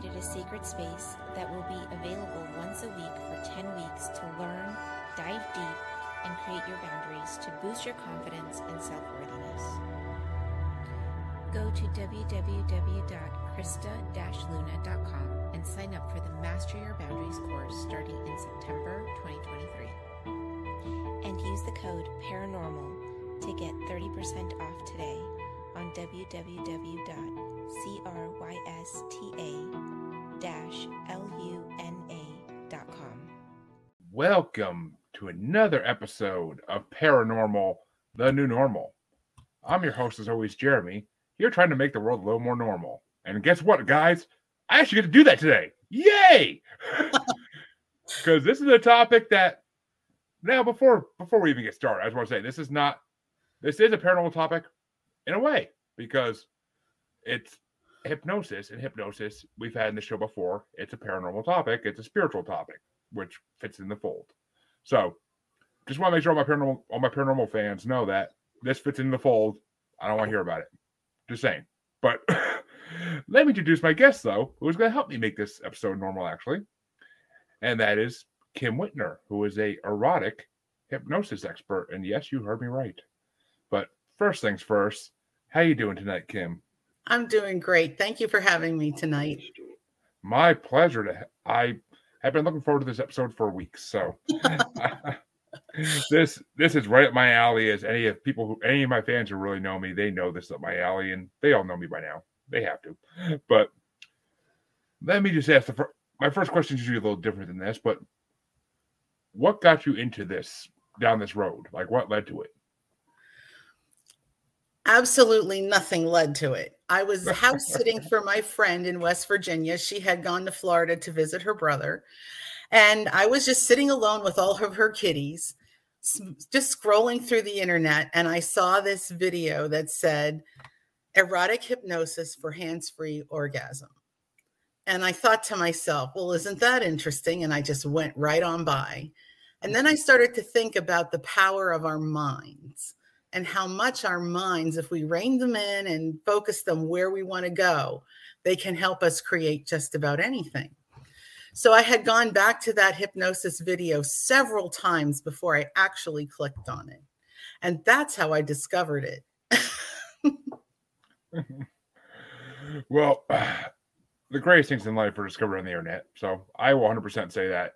created a sacred space that will be available once a week for 10 weeks to learn, dive deep, and create your boundaries to boost your confidence and self worthiness. Go to www.krista-luna.com and sign up for the Master Your Boundaries course starting in September 2023. And use the code PARANORMAL to get 30% off today on www.crista-luna.com. Welcome to another episode of Paranormal, the New Normal. I'm your host, as always, Jeremy. Here trying to make the world a little more normal. And guess what, guys? I actually get to do that today. Yay! Because this is a topic that now before before we even get started, I just want to say this is not this is a paranormal topic in a way because it's hypnosis and hypnosis we've had in the show before. It's a paranormal topic, it's a spiritual topic, which fits in the fold. So just want to make sure all my paranormal all my paranormal fans know that this fits in the fold. I don't want to hear about it. Just saying. But let me introduce my guest, though, who is going to help me make this episode normal, actually. And that is Kim Witner, who is a erotic hypnosis expert. And yes, you heard me right. But first things first, how you doing tonight, Kim? I'm doing great. Thank you for having me tonight. My pleasure. To I have been looking forward to this episode for weeks. So this this is right up my alley. As any of people who any of my fans who really know me, they know this is up my alley, and they all know me by now. They have to. But let me just ask the fir- my first question is usually a little different than this, but what got you into this down this road? Like what led to it? Absolutely nothing led to it. I was house sitting for my friend in West Virginia. She had gone to Florida to visit her brother. And I was just sitting alone with all of her kitties, just scrolling through the internet. And I saw this video that said erotic hypnosis for hands free orgasm. And I thought to myself, well, isn't that interesting? And I just went right on by. And then I started to think about the power of our minds and how much our minds, if we rein them in and focus them where we want to go, they can help us create just about anything. So I had gone back to that hypnosis video several times before I actually clicked on it. And that's how I discovered it. well, the greatest things in life are discovered on the internet. So I will 100% say that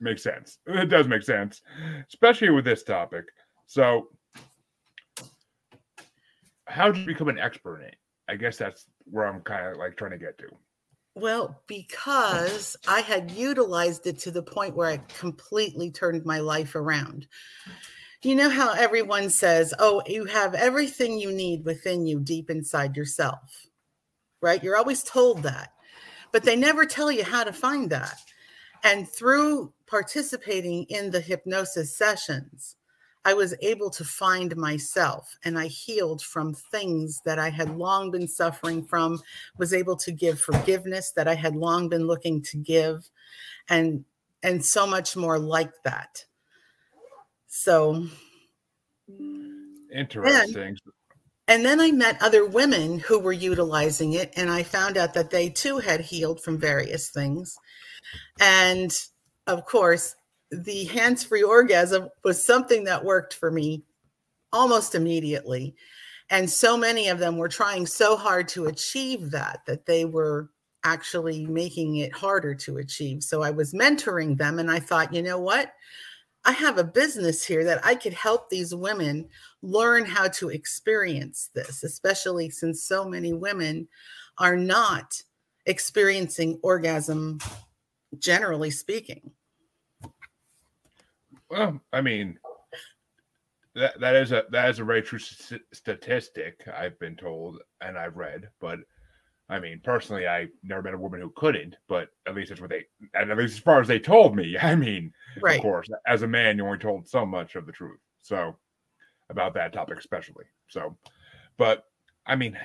makes sense. It does make sense, especially with this topic. So, how did you become an expert in it? I guess that's where I'm kind of like trying to get to. Well, because I had utilized it to the point where I completely turned my life around. You know how everyone says, oh, you have everything you need within you deep inside yourself, right? You're always told that, but they never tell you how to find that. And through participating in the hypnosis sessions, I was able to find myself and I healed from things that I had long been suffering from, was able to give forgiveness that I had long been looking to give and and so much more like that. So Interesting. and then I met other women who were utilizing it, and I found out that they too had healed from various things. And of course, the hands free orgasm was something that worked for me almost immediately. And so many of them were trying so hard to achieve that, that they were actually making it harder to achieve. So I was mentoring them, and I thought, you know what? I have a business here that I could help these women learn how to experience this, especially since so many women are not experiencing orgasm, generally speaking. Well, I mean, that that is a that is a very true st- statistic. I've been told and I've read, but I mean, personally, I never met a woman who couldn't. But at least that's what they, and at least as far as they told me. I mean, Right. of course, as a man, you're only told so much of the truth. So about that topic, especially. So, but I mean,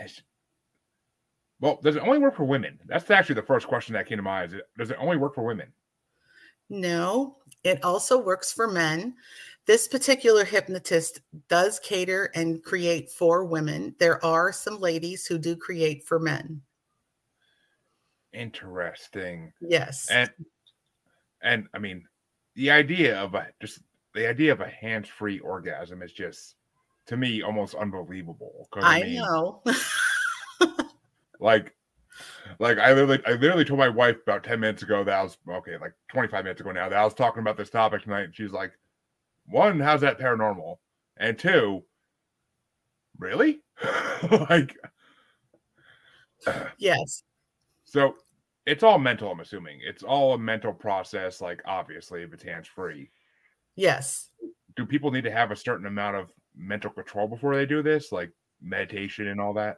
well, does it only work for women? That's actually the first question that came to mind. Is it, does it only work for women? No, It also works for men. This particular hypnotist does cater and create for women. There are some ladies who do create for men. Interesting. Yes. And and I mean, the idea of a just the idea of a hands-free orgasm is just to me almost unbelievable. 'cause, I mean, know. Like, like I literally, I literally told my wife about ten minutes ago that I was okay, like twenty five minutes ago now that I was talking about this topic tonight, and she's like, "One, how's that paranormal?" And two, really? like, yes. so it's all mental. I'm assuming it's all a mental process. Like, obviously, if it's hands free, Yes. do people need to have a certain amount of mental control before they do this, like meditation and all that?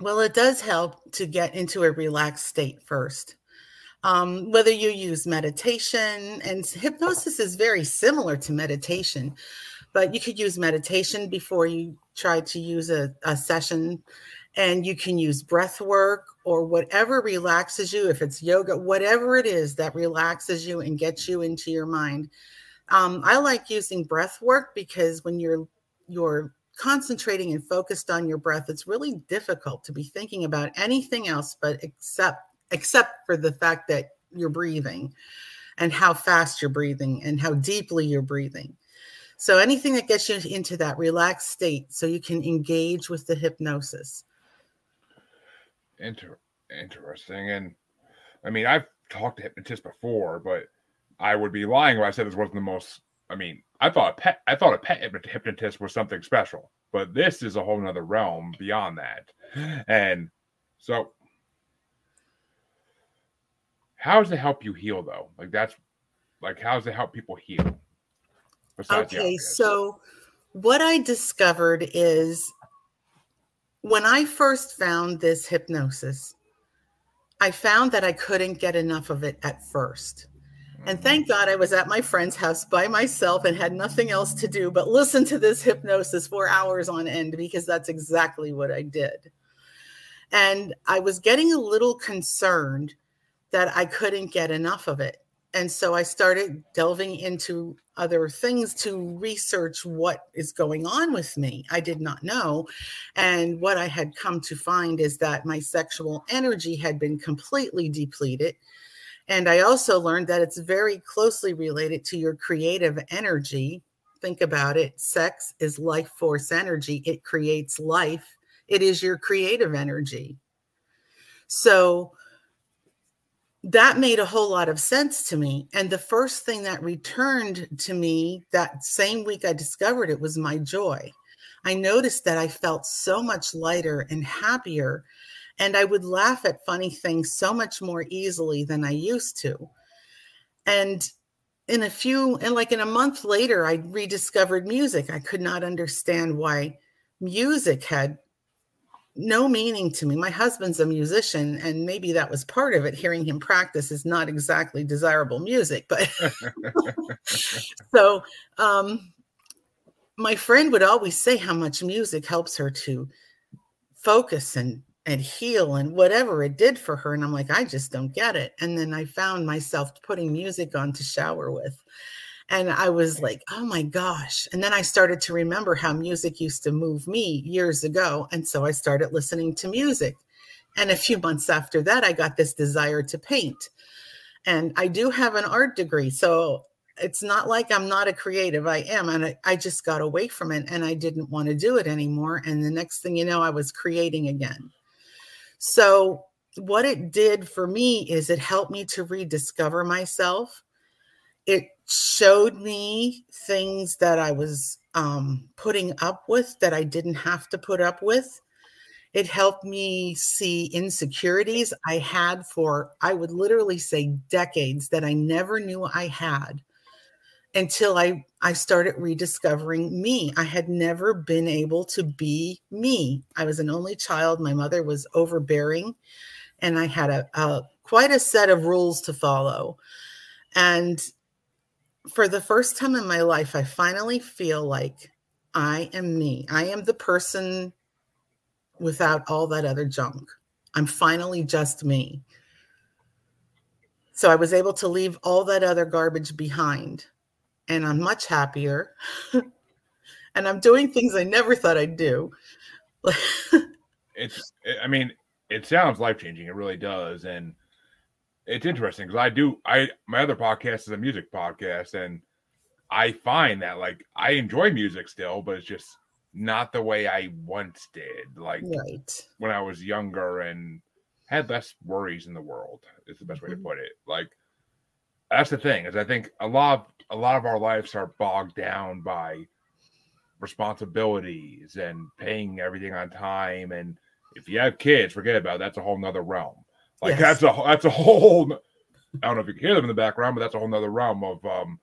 Well, it does help to get into a relaxed state first. Um, whether you use meditation, and hypnosis is very similar to meditation, but you could use meditation before you try to use a, a session, and you can use breath work or whatever relaxes you, if it's yoga, whatever it is that relaxes you and gets you into your mind. Um, I like using breath work because when you're you're concentrating and focused on your breath, it's really difficult to be thinking about anything else but except except for the fact that you're breathing and how fast you're breathing and how deeply you're breathing. So anything that gets you into that relaxed state so you can engage with the hypnosis. Inter- interesting. And I mean, I've talked to hypnotists before, but I would be lying if I said this wasn't the most. I mean, I thought a pet. I thought a pet hypnotist was something special, but this is a whole nother realm beyond that. And so, how does it help you heal, though? Like that's like how does it help people heal? Okay, so what I discovered is when I first found this hypnosis, I found that I couldn't get enough of it at first. And thank God I was at my friend's house by myself and had nothing else to do but listen to this hypnosis for hours on end because that's exactly what I did. And I was getting a little concerned that I couldn't get enough of it. And so I started delving into other things to research what is going on with me. I did not know. And what I had come to find is that my sexual energy had been completely depleted. And I also learned that it's very closely related to your creative energy. Think about it sex is life force energy, it creates life, it is your creative energy. So, that made a whole lot of sense to me. And the first thing that returned to me that same week I discovered it was my joy. I noticed that I felt so much lighter and happier, and I would laugh at funny things so much more easily than I used to. And in a few, and like in a month later, I rediscovered music. I could not understand why music had no meaning to me. My husband's a musician, and maybe that was part of it. Hearing him practice is not exactly desirable music, but so um, my friend would always say how much music helps her to focus and and heal and whatever it did for her. And I'm like, I just don't get it. And then I found myself putting music on to shower with. And I was like, oh my gosh. And then I started to remember how music used to move me years ago. And so I started listening to music. And a few months after that, I got this desire to paint. And I do have an art degree. So it's not like I'm not a creative. I am. And I, I just got away from it and I didn't want to do it anymore. And the next thing you know, I was creating again. So, what it did for me is it helped me to rediscover myself. It showed me things that I was um, putting up with that I didn't have to put up with. It helped me see insecurities I had for, I would literally say, decades that I never knew I had until I, I started rediscovering me. I had never been able to be me. I was an only child. My mother was overbearing, and I had a, a quite a set of rules to follow. And for the first time in my life, I finally feel like I am me. I am the person without all that other junk. I'm finally just me. So I was able to leave all that other garbage behind. And I'm much happier. and I'm doing things I never thought I'd do. it's I mean, it sounds life changing. It really does. And it's interesting because I do I my other podcast is a music podcast and I find that like I enjoy music still, but it's just not the way I once did. Like right. when I was younger and had less worries in the world is the best way Mm-hmm. to put it like that's the thing is i think a lot of a lot of our lives are bogged down by responsibilities and paying everything on time and if you have kids forget about it, that's a whole nother realm like Yes. that's a that's a whole i don't know if you can hear them in the background but that's a whole nother realm of um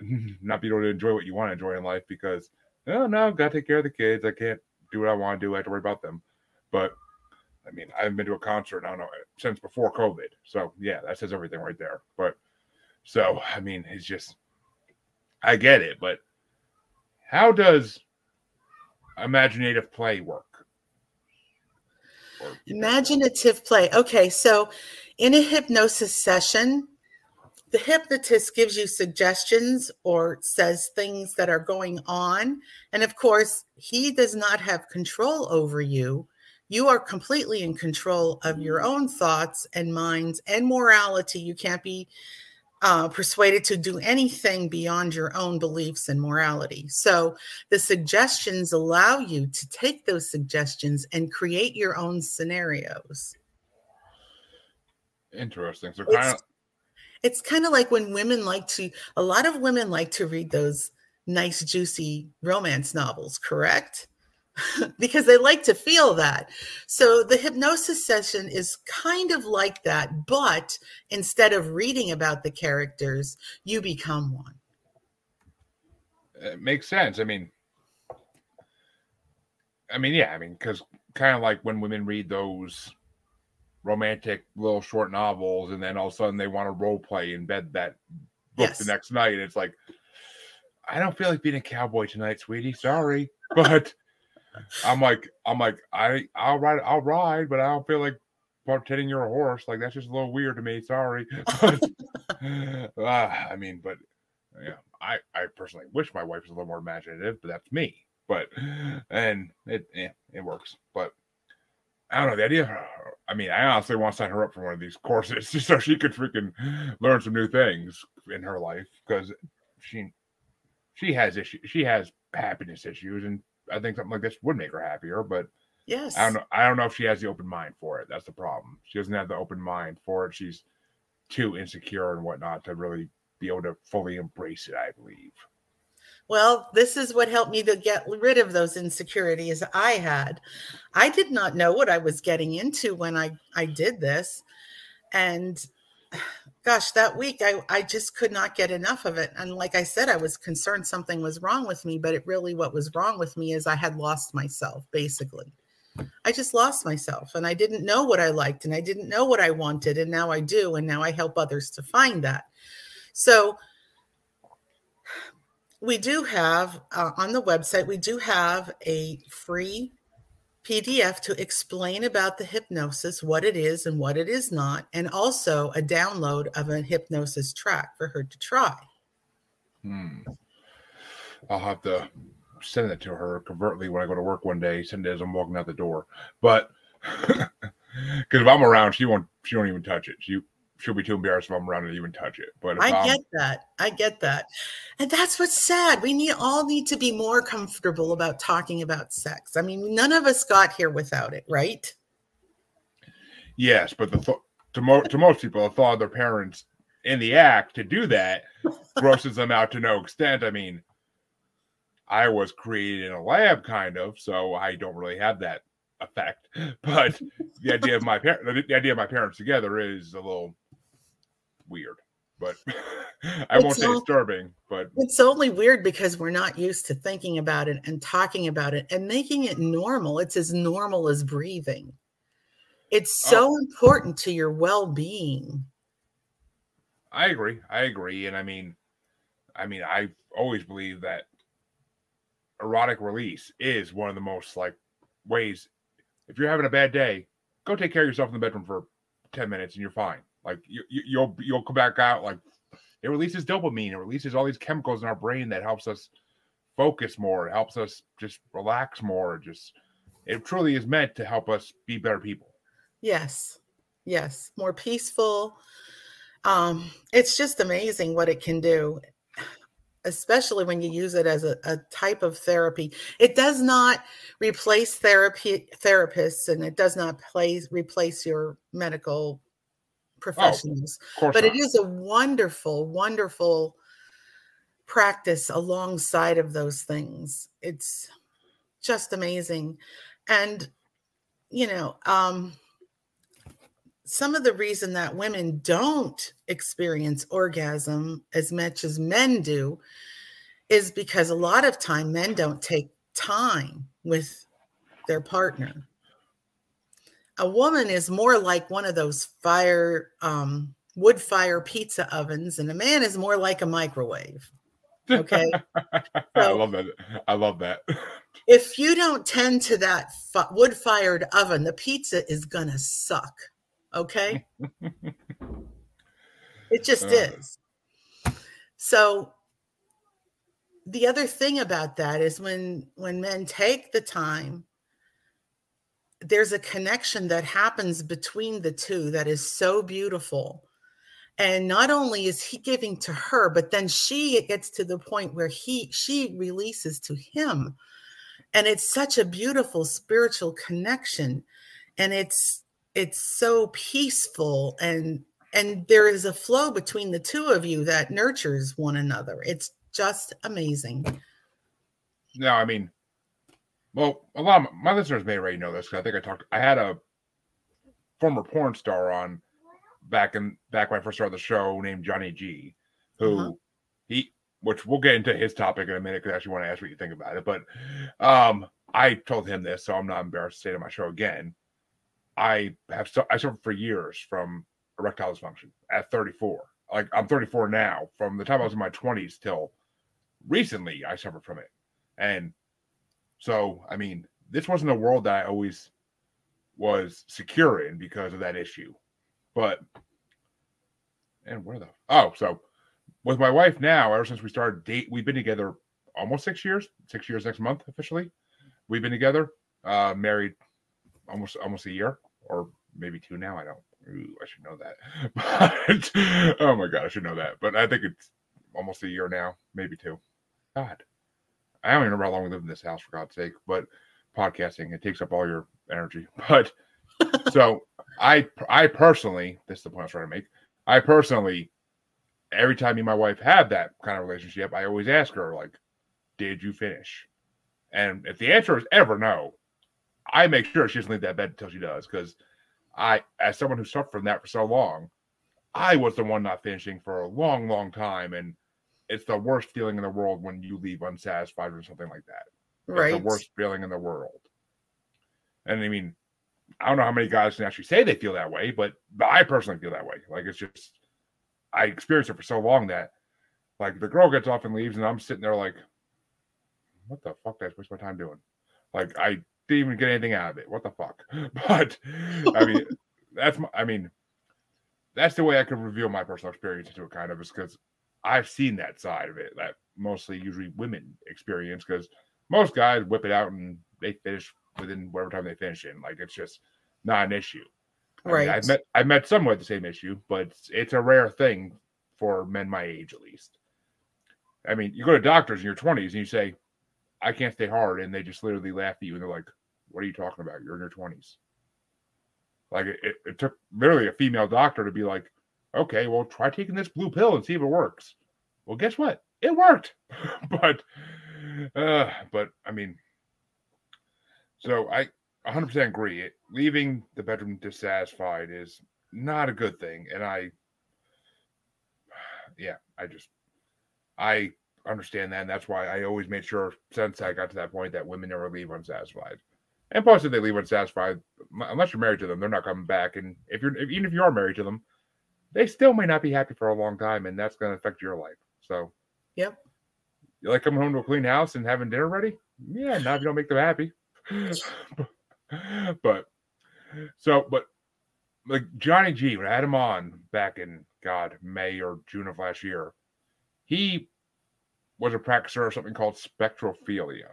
not being able to enjoy what you want to enjoy in life because oh no I've gotta take care of the kids i can't do what i want to do i have to worry about them but I mean, I haven't been to a concert, I don't know, since before COVID. So yeah, that says everything right there. But so I mean, it's just I get it, but how does imaginative play work? Or- Imaginative play. Okay, so in a hypnosis session, the hypnotist gives you suggestions or says things that are going on. And of course, he does not have control over you. You are completely in control of your mm. own thoughts and minds and morality. You can't be uh, persuaded to do anything beyond your own beliefs and morality. So the suggestions allow you to take those suggestions and create your own scenarios. Interesting. So kind of It's kind of like when women like to, a lot of women like to read those nice, juicy romance novels, correct? because they like to feel that. So the hypnosis session is kind of like that, but instead of reading about the characters, you become one. it makes sense. I mean, I mean, yeah, I mean, because kind of like when women read those romantic little short novels, and then all of a sudden they want to role play in bed that book Yes. the next night. It's like, I don't feel like being a cowboy tonight, sweetie. Sorry, but I'm like, I'm like, I, I'll ride, I'll ride, but I don't feel like pretending you're a horse. Like that's just a little weird to me. Sorry, but ah, I mean, but yeah, I, I personally wish my wife was a little more imaginative, but that's me. But and it yeah, it works. But I don't know the idea. I mean, I honestly want to sign her up for one of these courses just so she could freaking learn some new things in her life because she she has issues. She has happiness issues, and I think something like this would make her happier. But Yes. I don't know. I don't know if she has the open mind for it. That's the problem. She doesn't have the open mind for it. She's too insecure and whatnot to really be able to fully embrace it. I believe. Well, this is what helped me to get rid of those insecurities I had. I did not know what I was getting into when I, I did this. And gosh, that week I, I just could not get enough of it. And like I said, I was concerned something was wrong with me, but it really what was wrong with me is I had lost myself, basically. I just lost myself and I didn't know what I liked and I didn't know what I wanted. And now I do. And now I help others to find that. So we do have uh, on the website we do have a free pdf to explain about the hypnosis what it is and what it is not and also a download of a hypnosis track for her to try Hmm. I'll have to send it to her covertly when I go to work one day. Send it as I'm walking out the door. But because if I'm around, she won't. She won't even touch it. She she'll be too embarrassed if I'm around to even touch it. But i I'm, get that i get that and that's what's sad we need all need to be more comfortable about talking about sex i mean none of us got here without it right yes, but the th- to mo- to most people, the thought of their parents in the act to do that grosses them out to no extent. I mean, I was created in a lab, kind of, so I don't really have that effect. But the idea of my the, the idea of my parents together is a little weird. But I won't It's say all- disturbing. But It's only weird because we're not used to thinking about it and talking about it and making it normal. It's as normal as breathing. It's oh. so important to your well being. I agree. I agree. And I mean, I mean, I always believe that erotic release is one of the most like ways. If you're having a bad day, go take care of yourself in the bedroom for ten minutes and you're fine. Like you, you you'll you'll come back out like it releases dopamine. It releases all these chemicals in our brain that helps us focus more. It helps us just relax more. Just it truly is meant to help us be better people. Yes. Yes. More peaceful. Um, it's just amazing what it can do, especially when you use it as a, a type of therapy. It does not replace therapy therapists and it does not place replace your medical professionals. Of course but not. it is a wonderful, wonderful practice alongside of those things. It's just amazing. And you know, um some of the reason that women don't experience orgasm as much as men do is because a lot of time men don't take time with their partner a woman is more like one of those fire um, wood fire pizza ovens and a man is more like a microwave okay I love that. I love that. if you don't tend to that fi- wood fired oven the pizza is gonna suck okay it just Uh. is so the other thing about that is when when men take the time there's a connection that happens between the two that is so beautiful. And not only is he giving to her but then she it gets to the point where he she releases to him. And it's such a beautiful spiritual connection. And it's it's so peaceful. And and there is a flow between the two of you that nurtures one another. It's just amazing. No, I mean, well, a lot of my listeners may already know this because I think I talked. I had a former porn star on back in back when I first started the show named Johnny G, who Uh-huh. he, which we'll get into his topic in a minute because I actually want to ask what you think about it. But um, I told him this, so I'm not embarrassed to say it on my show again. I have so I suffered for years from erectile dysfunction at 34. Like I'm 34 now. From the time I was in my 20s till recently, I suffered from it, and so I mean, this wasn't a world that I always was secure in because of that issue. But and where the oh, so with my wife now, ever since we started date, we've been together almost six years. Six years next month officially. We've been together, uh, married almost almost a year, or maybe two now. I don't. Ooh, I should know that. But oh my god, I should know that. But I think it's almost a year now, maybe two. God, I don't even remember how long we lived in this house for God's sake. But podcasting, it takes up all your energy. But so I, I personally, this is the point I was trying to make. I personally, every time me and my wife have that kind of relationship, I always ask her like, "Did you finish?" And if the answer is ever no, I make sure she doesn't leave that bed until she does. Because I, as someone who suffered from that for so long, I was the one not finishing for a long, long time, and it's the worst feeling in the world when you leave unsatisfied or something like that. It's right the worst feeling in the world. And I mean, I don't know how many guys can actually say they feel that way, but, but I personally feel that way. Like it's just I experienced it for so long that like the girl gets off and leaves, and I'm sitting there like, what the fuck did I waste my time doing? Like I didn't even get anything out of it. What the fuck? But I mean, that's my, I mean, that's the way I could reveal my personal experience into it kind of is because I've seen that side of it that mostly usually women experience because most guys whip it out and they finish within whatever time they finish in. Like it's just not an issue. I mean, right I've met I've met someone with the same issue, but it's, it's a rare thing for men my age at least. I mean, you go to doctors in your twenties and you say, "I can't stay hard," and they just literally laugh at you and they're like, "What are you talking about? You're in your twenties. Like it, it, it took literally a female doctor to be like, "Okay, well, try taking this blue pill and see if it works." Well, guess what? It worked, but uh, but I mean, so I 100% agree. It, leaving the bedroom dissatisfied is not a good thing. And I, yeah, I just, I understand that. And that's why I always made sure since I got to that point that women never leave unsatisfied. And plus, if they leave unsatisfied, unless you're married to them, they're not coming back. And if you're, if, even if you are married to them, they still may not be happy for a long time. And that's going to affect your life. So, Yep. You like coming home to a clean house and having dinner ready? Yeah, not if you don't make them happy. but so, but like Johnny G, when I had him on back in God May or June of last year, he was a practitioner of something called spectrophilia.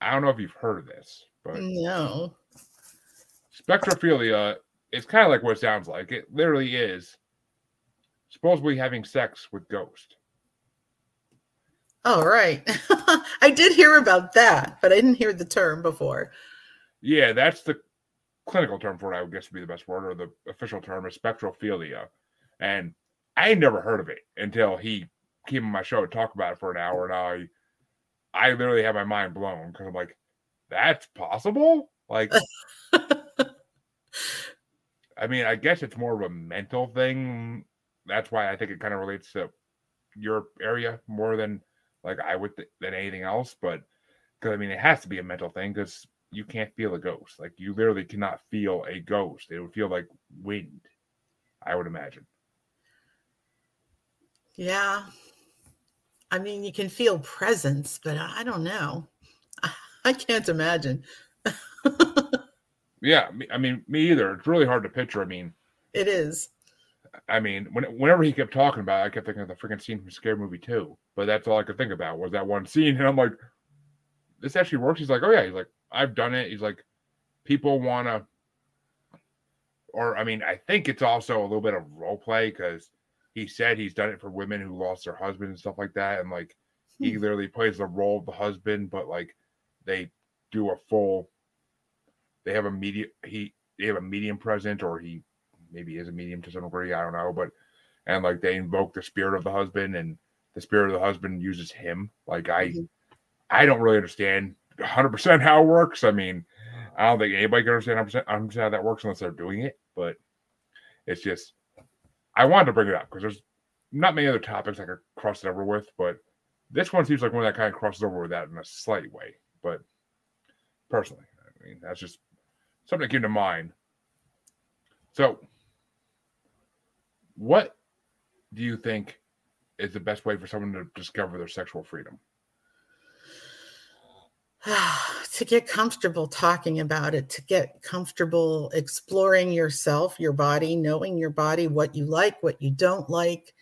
I don't know if you've heard of this, but No. spectrophilia is kind of like what it sounds like. It literally is supposedly having sex with ghosts. Oh, right. I did hear about that, but I didn't hear the term before. Yeah, that's the clinical term for it, I would guess would be the best word, or the official term is spectrophilia. And I never heard of it until he came on my show to talk about it for an hour, and I I literally had my mind blown because I'm like, that's possible? Like I mean, I guess it's more of a mental thing. That's why I think it kind of relates to your area more than like I would th- than anything else. But because I mean, it has to be a mental thing because you can't feel a ghost. Like you literally cannot feel a ghost. It would feel like wind. I would imagine. Yeah. I mean, you can feel presence, but I don't know. I can't imagine. Yeah, I mean, me either. It's really hard to picture. I mean, It is. I mean, when, whenever he kept talking about it, I kept thinking of the freaking scene from Scary Movie 2. But that's all I could think about was that one scene. And I'm like, this actually works. He's like, oh, yeah. He's like, I've done it. He's like, people want to, or I mean, I think it's also a little bit of role play because he said he's done it for women who lost their husband and stuff like that. And like, he hmm. literally plays the role of the husband, but like, they do a full, they have a media, he, they have a medium present, or he maybe is a medium to some degree. I don't know, but and like they invoke the spirit of the husband, and the spirit of the husband uses him. Like I, Mhm. I don't really understand 100 percent how it works. I mean, I don't think anybody can understand 100 understand how that works unless they're doing it. But it's just, I wanted to bring it up because there's not many other topics I could cross it over with, but this one seems like one that kind of crosses over with that in a slight way. But personally, I mean, that's just something that came to mind. So, what do you think is the best way for someone to discover their sexual freedom? to get comfortable talking about it, to get comfortable exploring yourself, your body, knowing your body, what you like, what you don't like.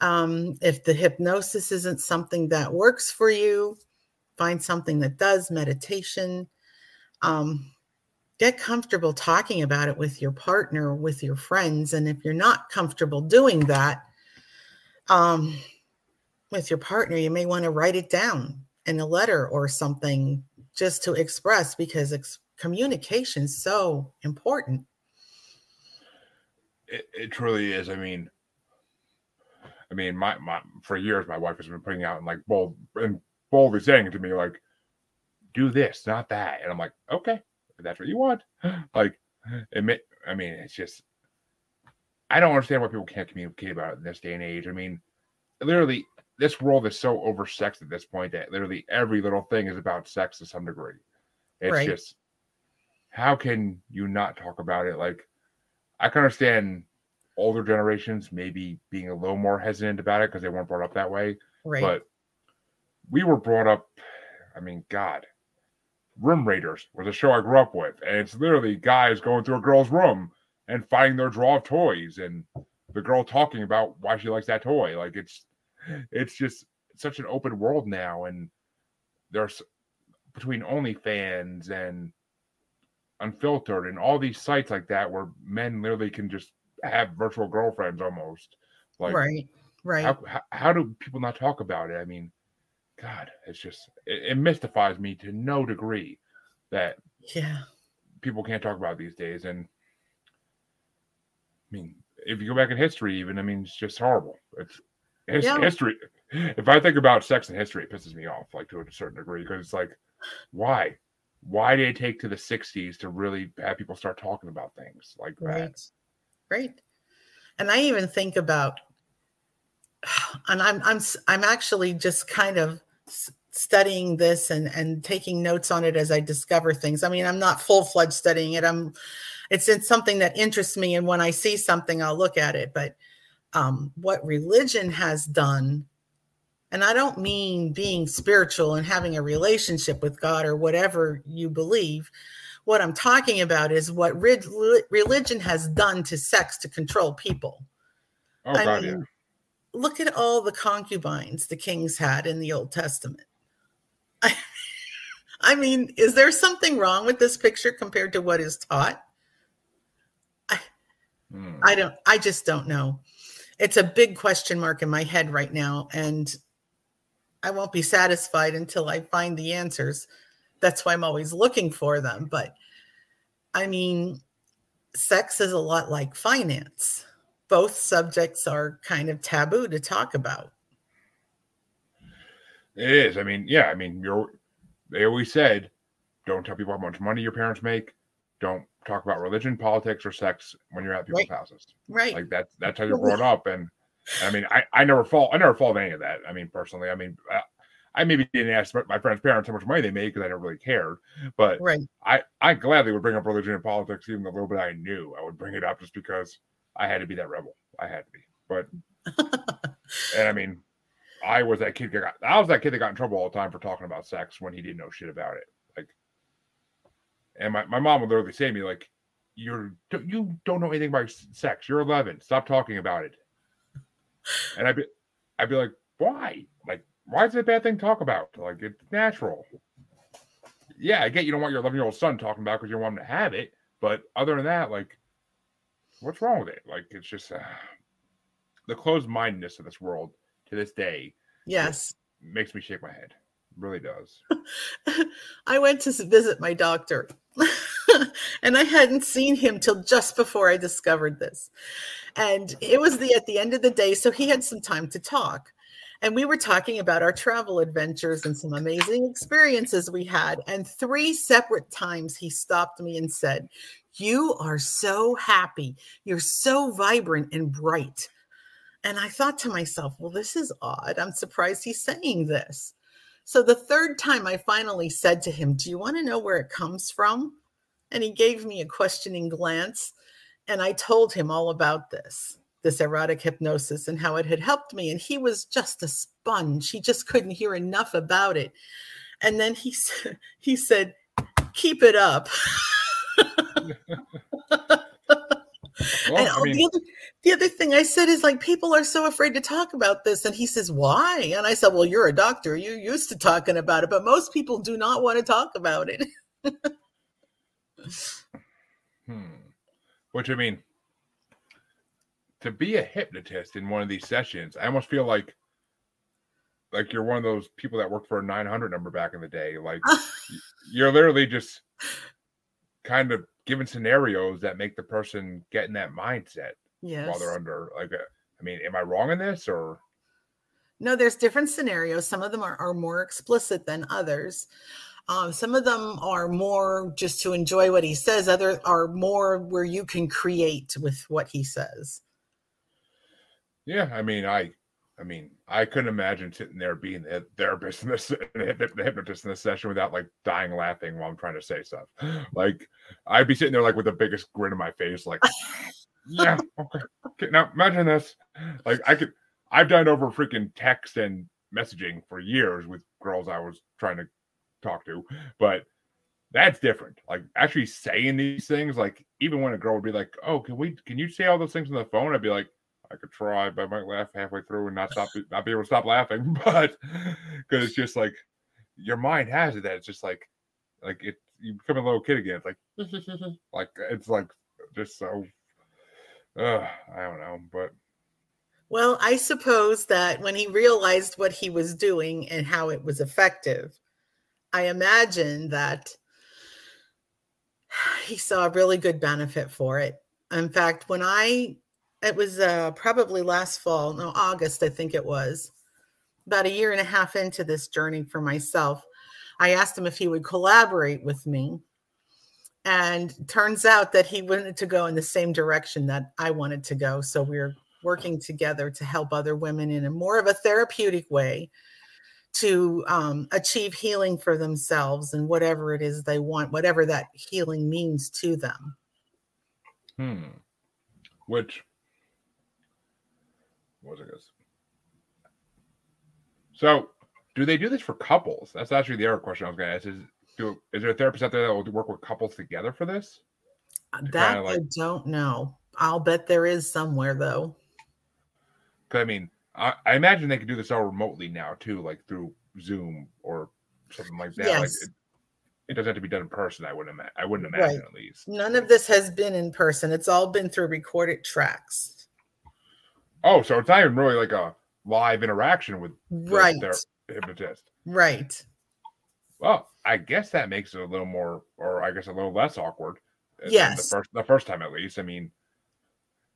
Um, if the hypnosis isn't something that works for you, find something that does, meditation. Um, get comfortable talking about it with your partner, with your friends. And if you're not comfortable doing that, um, with your partner, you may want to write it down in a letter or something just to express because ex- communication is so important. It, it truly is. I mean, I mean, my, my for years, my wife has been putting out and like bold and boldly saying to me, like, do this, not that. And I'm like, okay, if that's what you want. Like, it may, I mean, it's just, I don't understand why people can't communicate about it in this day and age. I mean, literally, this world is so oversexed at this point that literally every little thing is about sex to some degree. It's Right. just, how can you not talk about it? Like, I can understand older generations maybe being a little more hesitant about it because they weren't brought up that way. Right. But we were brought up, I mean, God, Room Raiders was a show I grew up with. And it's literally guys going through a girl's room and finding their draw of toys and the girl talking about why she likes that toy. Like it's it's just such an open world now. And there's between OnlyFans and Unfiltered and all these sites like that where men literally can just have virtual girlfriends almost. Like right. Right. how, how how do people not talk about it? I mean, God, it's just it, it mystifies me to no degree that yeah. people can't talk about these days. And I mean, if you go back in history, even I mean, it's just horrible. It's his, Yeah. history. If I think about sex and history, it pisses me off, like to a certain degree, because it's like, why? Why did it take to the '60s to really have people start talking about things like that? Right. Right. And I even think about and I'm I'm I'm actually just kind of studying this and and taking notes on it as I discover things. I mean, I'm not full-fledged studying it. I'm it's in something that interests me and when I see something I'll look at it, but um what religion has done and I don't mean being spiritual and having a relationship with God or whatever you believe. What I'm talking about is what re- religion has done to sex to control people. Oh I God, mean, yeah. Look at all the concubines the kings had in the Old Testament. I, I mean, is there something wrong with this picture compared to what is taught? Hmm. I don't, I just don't know. It's a big question mark in my head right now. And I won't be satisfied until I find the answers. That's why I'm always looking for them. But I mean, sex is a lot like finance. Both subjects are kind of taboo to talk about. It is. I mean, yeah. I mean, you're. They always said, don't tell people how much money your parents make. Don't talk about religion, politics, or sex when you're at people's Right. houses. Right. Like that's that's how you're brought up. And I mean, I I never fall. I never fall to any of that. I mean, personally, I mean, I, I maybe didn't ask my friends' parents how much money they made because I never really cared. But right. I I gladly would bring up religion and politics, even the little bit I knew. I would bring it up just because I had to be that rebel. I had to be. But and I mean, I was that kid that got I was that kid that got in trouble all the time for talking about sex when he didn't know shit about it. Like, and my, my mom would literally say to me like, "You're you don't know anything about sex. You're 11. Stop talking about it." And I'd be I'd be like, "Why? Like, why is it a bad thing to talk about? Like, it's natural." Yeah, I get you don't want your 11 year old son talking about because you want him to have it, but other than that, like, what's wrong with it? Like, it's just uh, the closed mindedness of this world to this day Yes. makes me shake my head. Really does. I went to visit my doctor and I hadn't seen him till just before I discovered this. And it was the at the end of the day, so he had some time to talk. And we were talking about our travel adventures and some amazing experiences we had. And three separate times he stopped me and said, You are so happy. You're so vibrant and bright. And I thought to myself, Well, this is odd. I'm surprised he's saying this. So the third time I finally said to him, Do you want to know where it comes from? And he gave me a questioning glance. And I told him all about this, this erotic hypnosis and how it had helped me. And he was just a sponge. He just couldn't hear enough about it. And then he he said, keep it up. Well, and I mean, the, other, the other thing I said is like, people are so afraid to talk about this. And he says, why? And I said, well, you're a doctor. You're used to talking about it, but most people do not want to talk about it. hmm. Which I mean, to be a hypnotist in one of these sessions, I almost feel like like you're one of those people that worked for a 900 number back in the day. Like you're literally just kind of given scenarios that make the person get in that mindset yes. while they're under. Like, uh, I mean, am I wrong in this or? No, there's different scenarios. Some of them are, are more explicit than others. Um, some of them are more just to enjoy what he says. Other are more where you can create with what he says. Yeah, I mean, I, I mean, I couldn't imagine sitting there being the therapist in this, the hypnotist in this session without like dying laughing while I'm trying to say stuff. Like, I'd be sitting there like with the biggest grin on my face, like, yeah, okay, okay. Now imagine this. Like, I could, I've done over freaking text and messaging for years with girls I was trying to talk to, but that's different. Like actually saying these things, like even when a girl would be like, "Oh, can we? Can you say all those things on the phone?" I'd be like, "I could try, but I might laugh halfway through and not stop, not be able to stop laughing." But because it's just like your mind has it that it's just like, like it, you become a little kid again. It's like, like it's like just so. Uh, I don't know, but Well, I suppose that when he realized what he was doing and how it was effective, I imagine that he saw a really good benefit for it. In fact, when I, it was uh, probably last fall, no, August, I think it was, about a year and a half into this journey for myself, I asked him if he would collaborate with me. And turns out that he wanted to go in the same direction that I wanted to go. So we're working together to help other women in a more of a therapeutic way to um, achieve healing for themselves and whatever it is they want, whatever that healing means to them. Hmm. Which what was it? Guess? So, do they do this for couples? That's actually the other question I was going to ask. Is do is there a therapist out there that will work with couples together for this? Uh, that like, I don't know. I'll bet there is somewhere though. I mean, I, I, imagine they could do this all remotely now too, like through Zoom or something like that. Yes. Like it, it, doesn't have to be done in person. I wouldn't. Ima- I wouldn't imagine right. at least. None of this has been in person. It's all been through recorded tracks. Oh, so it's not even really like a live interaction with right their hypnotist. Right. Well, I guess that makes it a little more, or I guess a little less awkward. Yes. The first, the first time at least. I mean,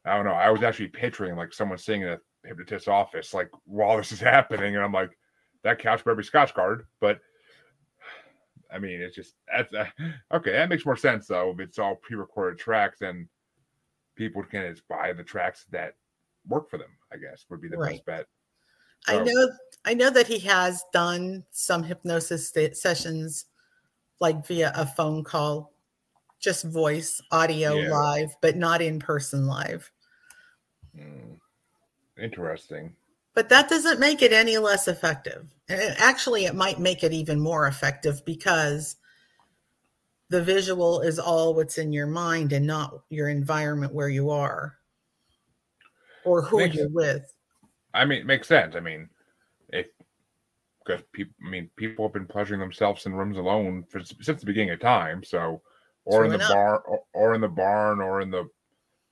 I don't know. I was actually picturing like someone sitting in a hypnotist's office, like while this is happening, and I'm like, that couch better be Scotchgard. But I mean, it's just that's uh, okay. That makes more sense though. If it's all pre-recorded tracks, and people can just buy the tracks that work for them. I guess would be the right. best bet. So, I know. I know that he has done some hypnosis sessions, like via a phone call, just voice, audio, yeah. live, but not in person live. Hmm. Interesting. But that doesn't make it any less effective. And actually, it might make it even more effective because the visual is all what's in your mind and not your environment where you are or who makes, you're with. I mean, it makes sense. I mean, if because people, I mean, people have been pleasuring themselves in rooms alone for, since the beginning of time. So, or in the bar, or, or in the barn, or in the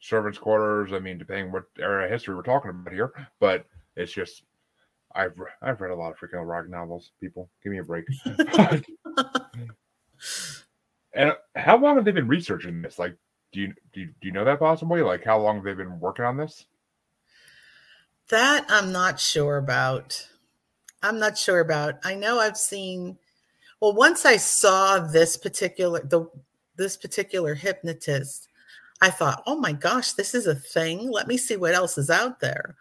servants' quarters. I mean, depending what era of history we're talking about here, but it's just I've I've read a lot of freaking rock novels. People, give me a break. and how long have they been researching this? Like, do you do you, do you know that possibly? Like, how long have they been working on this? That I'm not sure about. I'm not sure about. I know I've seen. Well, once I saw this particular the this particular hypnotist, I thought, oh my gosh, this is a thing. Let me see what else is out there.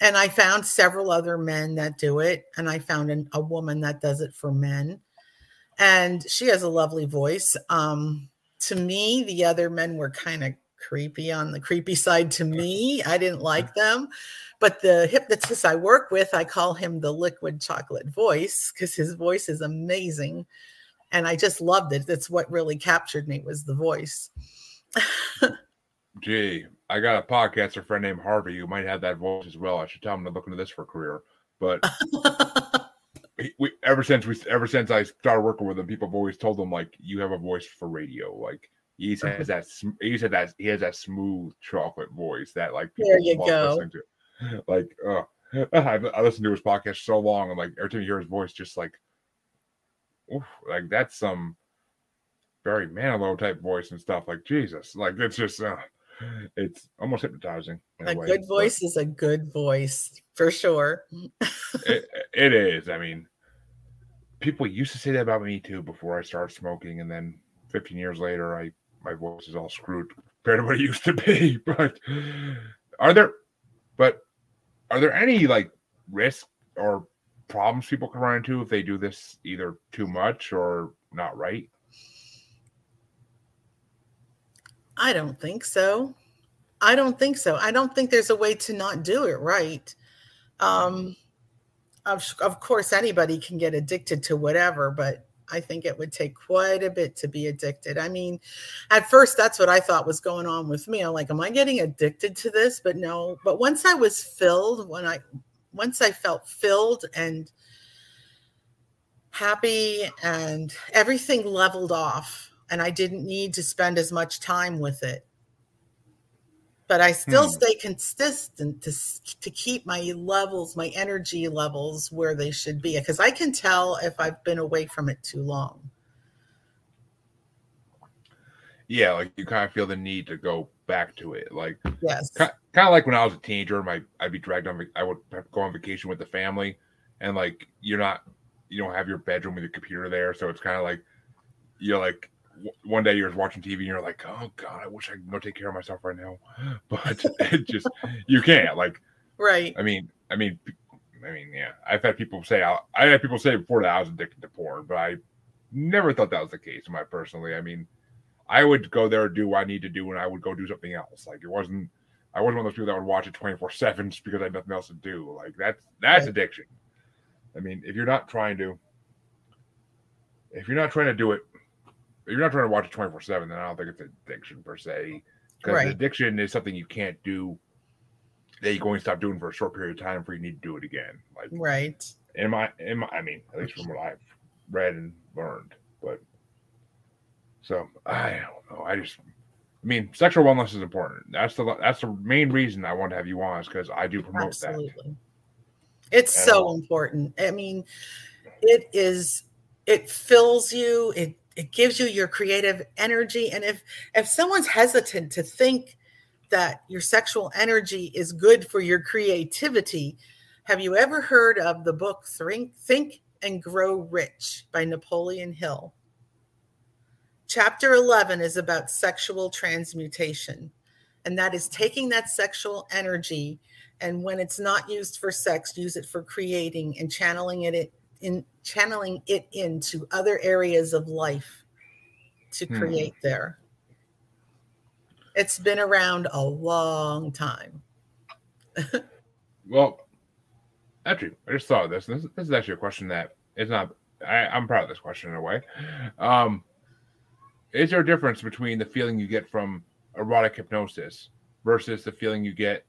And I found several other men that do it. And I found an, a woman that does it for men. And she has a lovely voice. Um, to me, the other men were kind of creepy on the creepy side to me. I didn't like them. But the hypnotist I work with, I call him the liquid chocolate voice because his voice is amazing. And I just loved it. That's what really captured me was the voice. Gee, I got a podcaster friend named Harvey who might have that voice as well. I should tell him to look into this for a career. But we, ever since we ever since I started working with him, people have always told him like you have a voice for radio. Like he has that he said that he has that smooth chocolate voice that like people there you go. listening to. Like, uh, I, I listened to his podcast so long, and like every time you hear his voice, just like, oof, like that's some Barry Manilow type voice and stuff. Like Jesus, like it's just uh, it's almost hypnotizing. A, a good voice but is a good voice for sure. it, it is. I mean, people used to say that about me too before I started smoking, and then 15 years later, I my voice is all screwed compared to what it used to be. But are there, but are there any like risks or problems people can run into if they do this either too much or not right? I don't think so. I don't think so. I don't think there's a way to not do it right. Um, of, of course, anybody can get addicted to whatever, but I think it would take quite a bit to be addicted. I mean, at first, that's what I thought was going on with me. I'm like, am I getting addicted to this? But no. But once I was filled, when I, once I felt filled and happy and everything leveled off, and I didn't need to spend as much time with it. But I still hmm. stay consistent to, to keep my levels, my energy levels where they should be, because I can tell if I've been away from it too long. Yeah, like you kind of feel the need to go back to it. Like, yes, kind, kind of like when I was a teenager, my I'd be dragged on. I would go on vacation with the family, and like you're not, you don't have your bedroom with your computer there, so it's kind of like you're like one day you're watching TV and you're like, oh god, I wish I could go take care of myself right now, but it just you can't. Like, right? I mean, I mean, I mean, yeah. I've had people say I, I had people say before that I was addicted to porn, but I never thought that was the case. My personally, I mean, I would go there do what I need to do, and I would go do something else. Like it wasn't. I wasn't one of those people that would watch it 24 7 just because I had nothing else to do. Like that's that's right. addiction. I mean, if you're not trying to if you're not trying to do it, you're not trying to watch it 24 7, then I don't think it's addiction per se. Because Right. addiction is something you can't do that you're going to stop doing for a short period of time before you need to do it again. Like Right. in my in my I mean, at least from what I've read and learned. But so I don't know. I just I mean, sexual wellness is important. That's the that's the main reason I want to have you on is because I do promote that. It's And- so important. I mean, it is it fills you, it it gives you your creative energy and if if someone's hesitant to think that your sexual energy is good for your creativity, have you ever heard of the book Think Think and Grow Rich by Napoleon Hill? Chapter 11 is about sexual transmutation. And that is taking that sexual energy and when it's not used for sex use it for creating and channeling it in channeling it into other areas of life to Hmm. create there it's been around a long time Well, actually, I just thought this. This, this is actually a question that is not. I, I'm proud of this question in a way. Um, is there a difference between the feeling you get from erotic hypnosis versus the feeling you get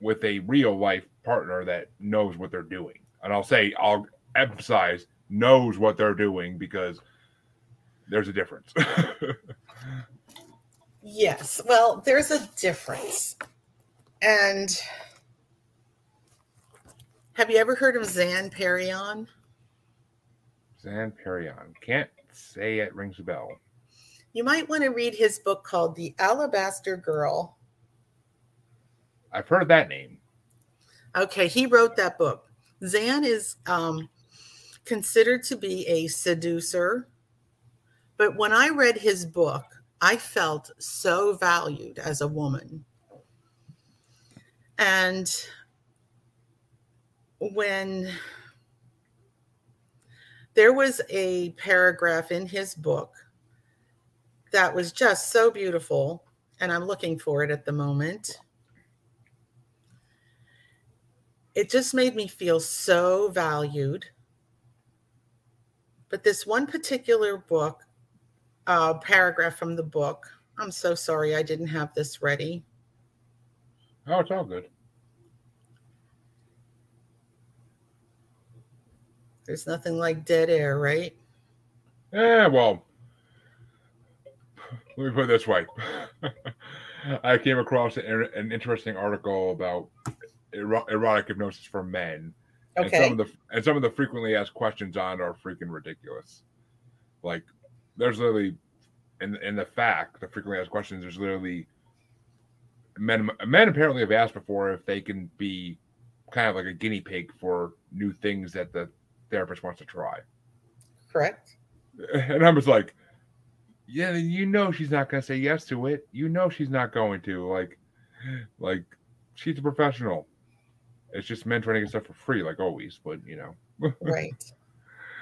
with a real life partner that knows what they're doing? And I'll say, I'll emphasize knows what they're doing because there's a difference. yes well there's a difference and have you ever heard of Zan Perion Zan Perion. Can't say it rings a bell. you might want to read his book called the alabaster girl I've heard that name. Okay, he wrote that book. Zan is um, considered to be a seducer, but when I read his book, I felt so valued as a woman. And when there was a paragraph in his book that was just so beautiful, and I'm looking for it at the moment. it just made me feel so valued. But this one particular book, uh, paragraph from the book, I'm so sorry I didn't have this ready. Oh, it's all good. There's nothing like dead air, right? Yeah, well, let me put it this way. I came across an, an interesting article about erotic hypnosis for men. And some of the and some of the frequently asked questions on are freaking ridiculous. Like, there's literally, in in the fact, the frequently asked questions, there's literally men men apparently have asked before if they can be kind of like a guinea pig for new things that the therapist wants to try. Correct. And I'm just like, yeah, you know she's not gonna say yes to it. You know she's not going to. Like, like she's a professional. It's just men trying to get stuff for free, like always. But you know, Right.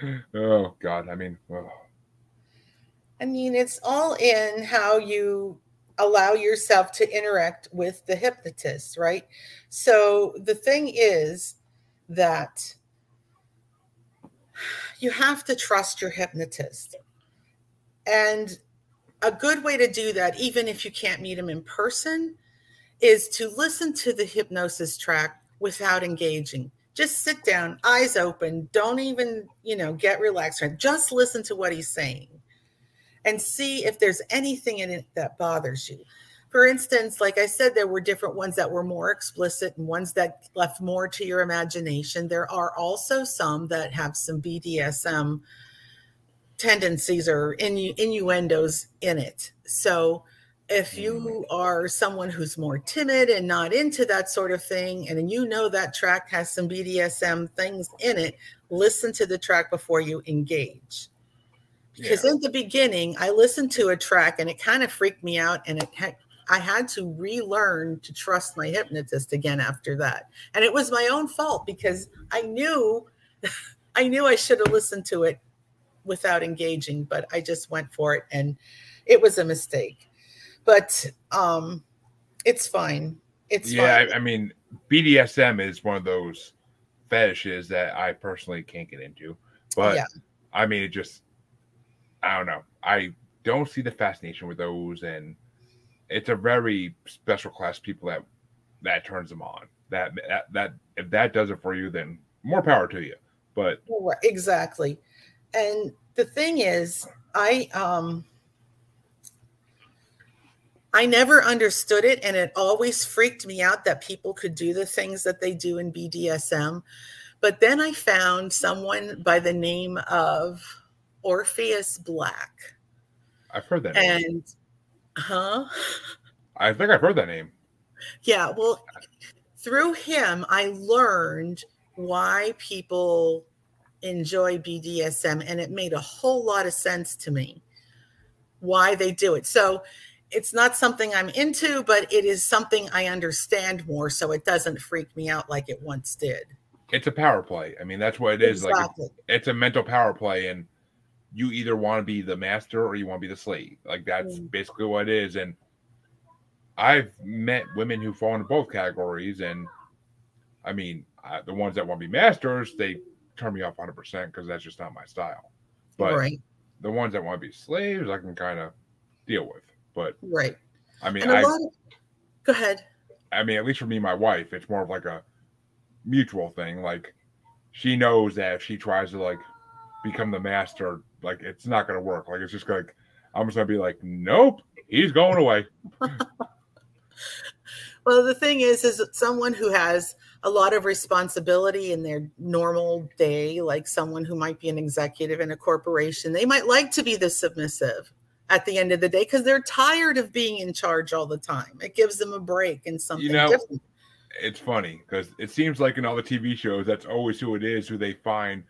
oh God, I mean, oh, I mean, it's all in how you allow yourself to interact with the hypnotist, right? So the thing is that you have to trust your hypnotist. And a good way to do that, even if you can't meet him in person, is to listen to the hypnosis track without engaging. Just sit down, eyes open, don't even, you know, get relaxed. Just listen to what he's saying and see if there's anything in it that bothers you. For instance, like I said, there were different ones that were more explicit and ones that left more to your imagination. There are also some that have some BDSM tendencies or innu- innuendos in it. So if oh you are someone who's more timid and not into that sort of thing, and you know that track has some BDSM things in it, listen to the track before you engage. Because in the beginning i listened to a track and it kind of freaked me out and it had, i had to relearn to trust my hypnotist again after that. And it was my own fault because i knew i knew i should have listened to it without engaging but i just went for it and it was a mistake but um it's fine it's yeah. fine I, I mean, BDSM is one of those fetishes that I personally can't get into. But Yeah. I mean, it just I don't know. I don't see the fascination with those, and it's a very special class of people that that turns them on. That that, that if that does it for you, then more power to you. But exactly. And the thing is, I um I never understood it and it always freaked me out that people could do the things that they do in BDSM. But then I found someone by the name of Orpheus Black. I've heard that. name. And huh? I think I've heard that name. Yeah, well, through him, I learned why people enjoy BDSM, and it made a whole lot of sense to me why they do it. So it's not something I'm into, but it is something I understand more, so it doesn't freak me out like it once did. It's a power play. I mean, that's what it is. Like Exactly. it's a mental power play, and you either want to be the master or you want to be the slave. Like that's Mm. basically what it is. And I've met women who fall into both categories, and I mean, uh, the ones that want to be masters, they turn me off 100 percent because that's just not my style. But right, the ones that want to be slaves, I can kind of deal with. But right. I mean, I, of, go ahead. I mean, at least for me, my wife, it's more of like a mutual thing. Like she knows that if she tries to like become the master, like it's not gonna work. Like it's just like I'm just gonna be like, nope, he's going away. Well, the thing is, is that someone who has a lot of responsibility in their normal day, like someone who might be an executive in a corporation, they might like to be the submissive at the end of the day because they're tired of being in charge all the time. It gives them a break and something know, different. It's funny because it seems like in all the TV shows, that's always who it is, who they find.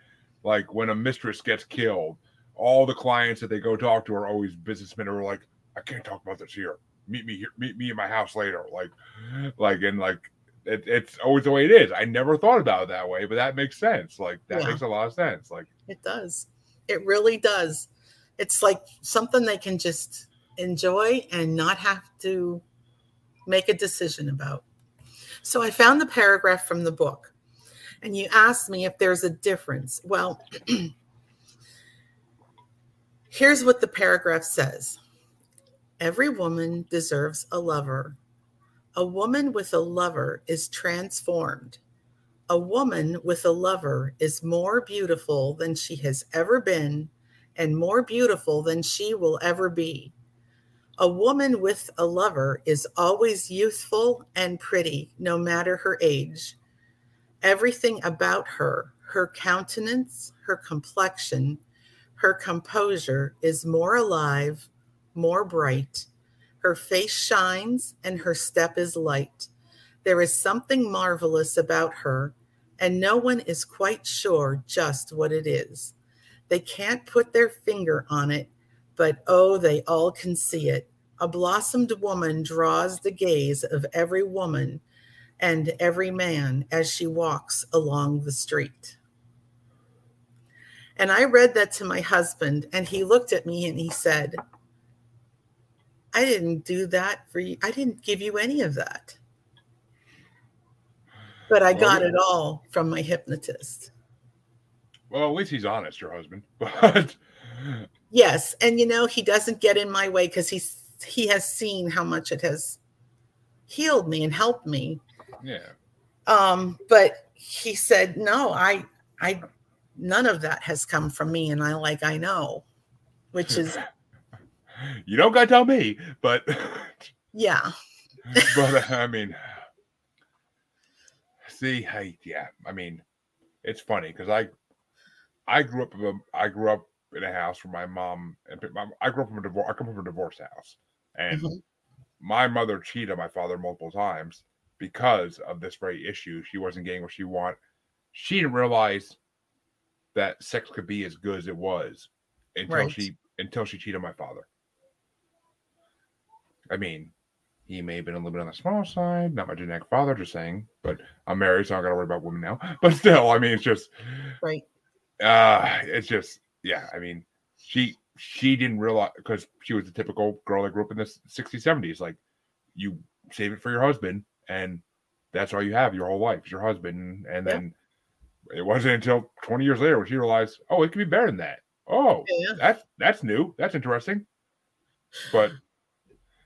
Like when a mistress gets killed, all the clients that they go talk to are always businessmen who are like, I can't talk about this here. Meet me here. Meet me in my house later. Like, like and like it, it's always the way it is. I never thought about it that way, but that makes sense. Like that Yeah. makes a lot of sense. Like It does. It really does. It's like something they can just enjoy and not have to make a decision about. So I found the paragraph from the book, and you asked me if there's a difference. Well, here's what the paragraph says Every woman deserves a lover. A woman with a lover is transformed. A woman with a lover is more beautiful than she has ever been and more beautiful than she will ever be. A woman with a lover is always youthful and pretty, no matter her age. Everything about her, her countenance, her complexion, her composure is more alive, more bright. Her face shines and her step is light. There is something marvelous about her, and no one is quite sure just what it is. They can't put their finger on it, but oh, they all can see it. A blossomed woman draws the gaze of every woman and every man as she walks along the street. And I read that to my husband, and he looked at me and he said, I didn't do that for you. I didn't give you any of that. But I got it all from my hypnotist. Well, at least he's honest, your husband. But Yes, and you know he doesn't get in my way because he's he has seen how much it has healed me and helped me. yeah. Um, but he said, "No, I, I, none of that has come from me." And I like, I know, which is you don't gotta tell me, but yeah, but I mean, see, I yeah, I mean, it's funny because I, I grew up, in a- I grew up in a house where my mom and my, I grew up from a divorce. I come from a divorce house, and Mhm. my mother cheated on my father multiple times because of this very issue. She wasn't getting what she want. She didn't realize that sex could be as good as it was until Right. she until she cheated on my father. I mean, he may have been a little bit on the small side, not my genetic father, just saying. But I'm married, so I don't got to worry about women now. But still, I mean, it's just, right, uh, it's just, yeah. I mean, she she didn't realize because she was the typical girl that grew up in the 60s, 70s. Like, you save it for your husband, and that's all you have your whole life is your husband. And Yeah. then it wasn't until 20 years later when she realized, oh, it could be better than that. Oh, Yeah. that's that's new. That's interesting. But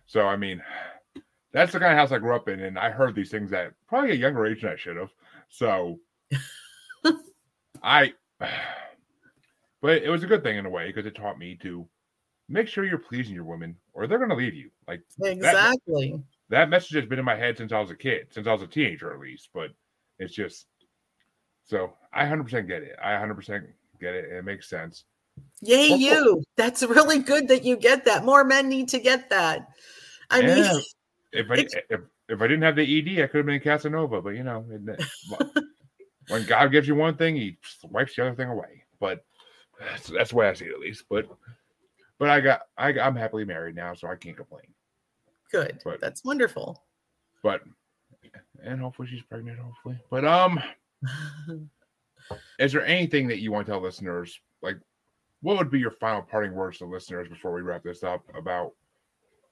so I mean, that's the kind of house I grew up in, and I heard these things at probably a younger age than I should have. So I, but it was a good thing in a way because it taught me to make sure you're pleasing your women, or they're going to leave you. Like Exactly. that message has been in my head since I was a kid, since I was a teenager at least. But it's just so I 100% get it. I 100% get it. It makes sense. Yay, Well, you. That's really good that you get that. More men need to get that. I mean, If I if, if I didn't have the ED, I could have been Casanova. But you know, it- when God gives you one thing, He wipes the other thing away. But that's, that's the way I see it, at least. But but I got I I'm happily married now, so I can't complain. good. But- That's wonderful. But and hopefully she's pregnant. Hopefully, but um, is there anything that you want to tell listeners? Like, what would be your final parting words to listeners before we wrap this up about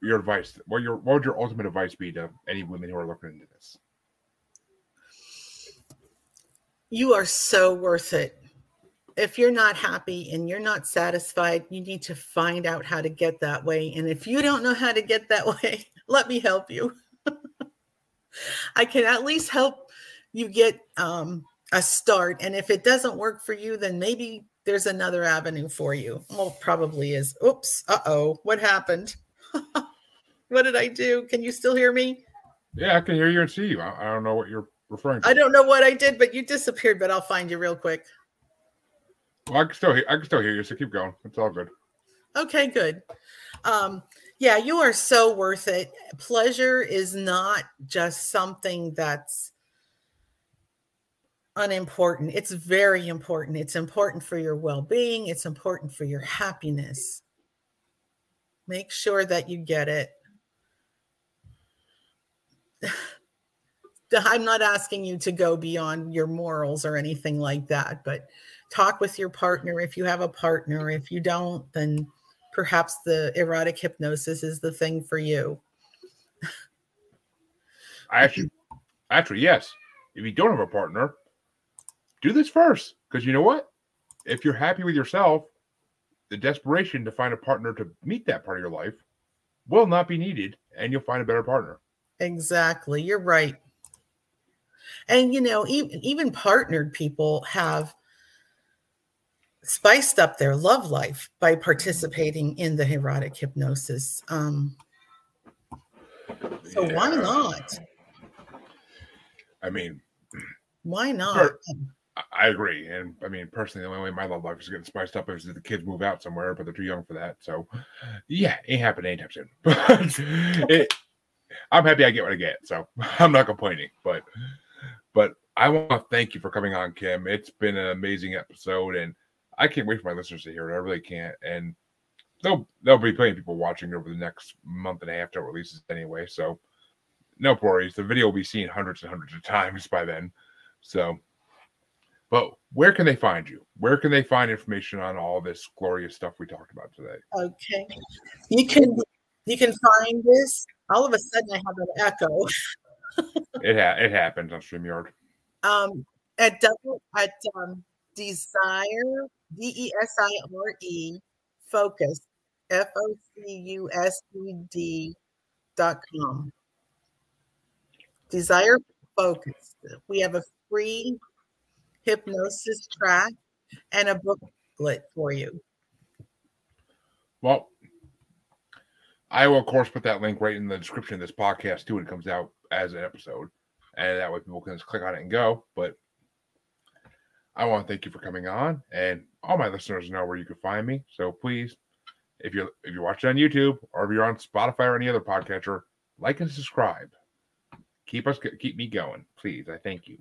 your advice? What your what would your ultimate advice be to any women who are looking into this? You are so worth it. If you're not happy and you're not satisfied, you need to find out how to get that way. And if you don't know how to get that way, let me help you. I can at least help you get um, a start. And if it doesn't work for you, then maybe there's another avenue for you. Well, probably is. Oops. Uh oh. What happened? what did I do? Can you still hear me? Yeah, I can hear you and see you. I, I don't know what you're referring to. I don't know what I did, but you disappeared, but I'll find you real quick. Well, I can still hear. I can still hear you. So keep going. It's all good. Okay, good. Um, yeah, you are so worth it. Pleasure is not just something that's unimportant. It's very important. It's important for your well being, it's important for your happiness. Make sure that you get it. I'm not asking you to go beyond your morals or anything like that, but talk with your partner if you have a partner. If you don't, then perhaps the erotic hypnosis is the thing for you. I actually, actually, yes. If you don't have a partner, do this first because you know what? If you're happy with yourself, the desperation to find a partner to meet that part of your life will not be needed, and you'll find a better partner. Exactly. You're right. And you know, even, even partnered people have spiced up their love life by participating in the erotic hypnosis. Um, so why not? I mean, Why not? I- I agree, and I mean personally, the only way my love life is getting spiced up is if the kids move out somewhere, but they're too young for that. So, yeah, ain't happening anytime soon. But it, I'm happy I get what I get, so I'm not complaining. But, but I want to thank you for coming on, Kim. It's been an amazing episode, and I can't wait for my listeners to hear it. I really can't, and there'll there'll be plenty of people watching over the next month and a half till it releases anyway. So, no worries. The video will be seen hundreds and hundreds of times by then. So. But where can they find you? Where can they find information on all this glorious stuff we talked about today? Okay. You can you can find this. All of a sudden I have an echo. It ha- it happens on StreamYard. um, at double at um, desire d e s i r e focus f o c u s e d dot com. Desire focus. We have a free hypnosis track and a booklet for you. Well, I will of course put that link right in the description of this podcast too when it comes out as an episode, and that way people can just click on it and go. But I want to thank you for coming on, and all my listeners know where you can find me. So please, if you're if you're watching on YouTube or if you're on Spotify or any other podcatcher, like and subscribe. Keep us keep me going, please. I thank you.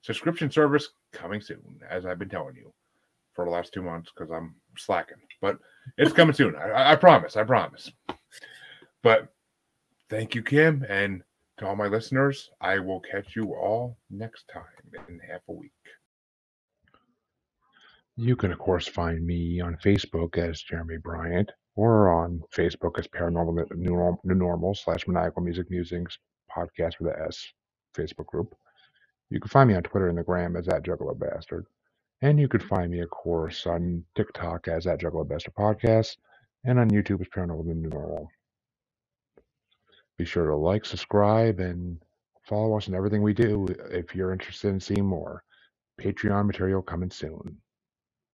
Subscription service coming soon, as I've been telling you for the last two months because I'm slacking, but it's coming soon. I, I promise. I promise. But thank you, Kim, and to all my listeners, I will catch you all next time in half a week. You can, of course, find me on Facebook as Jeremy Bryant or on Facebook as Paranormal New New Normal slash Maniacal Music Musings podcast with s Facebook group. You can find me on Twitter and the Gram as that Juggalo Bastard. And you can find me, of course, on TikTok as at Juggalo Bastard Podcast and on YouTube as Paranormal New Normal. Be sure to like, subscribe, and follow us in everything we do if you're interested in seeing more. Patreon material coming soon.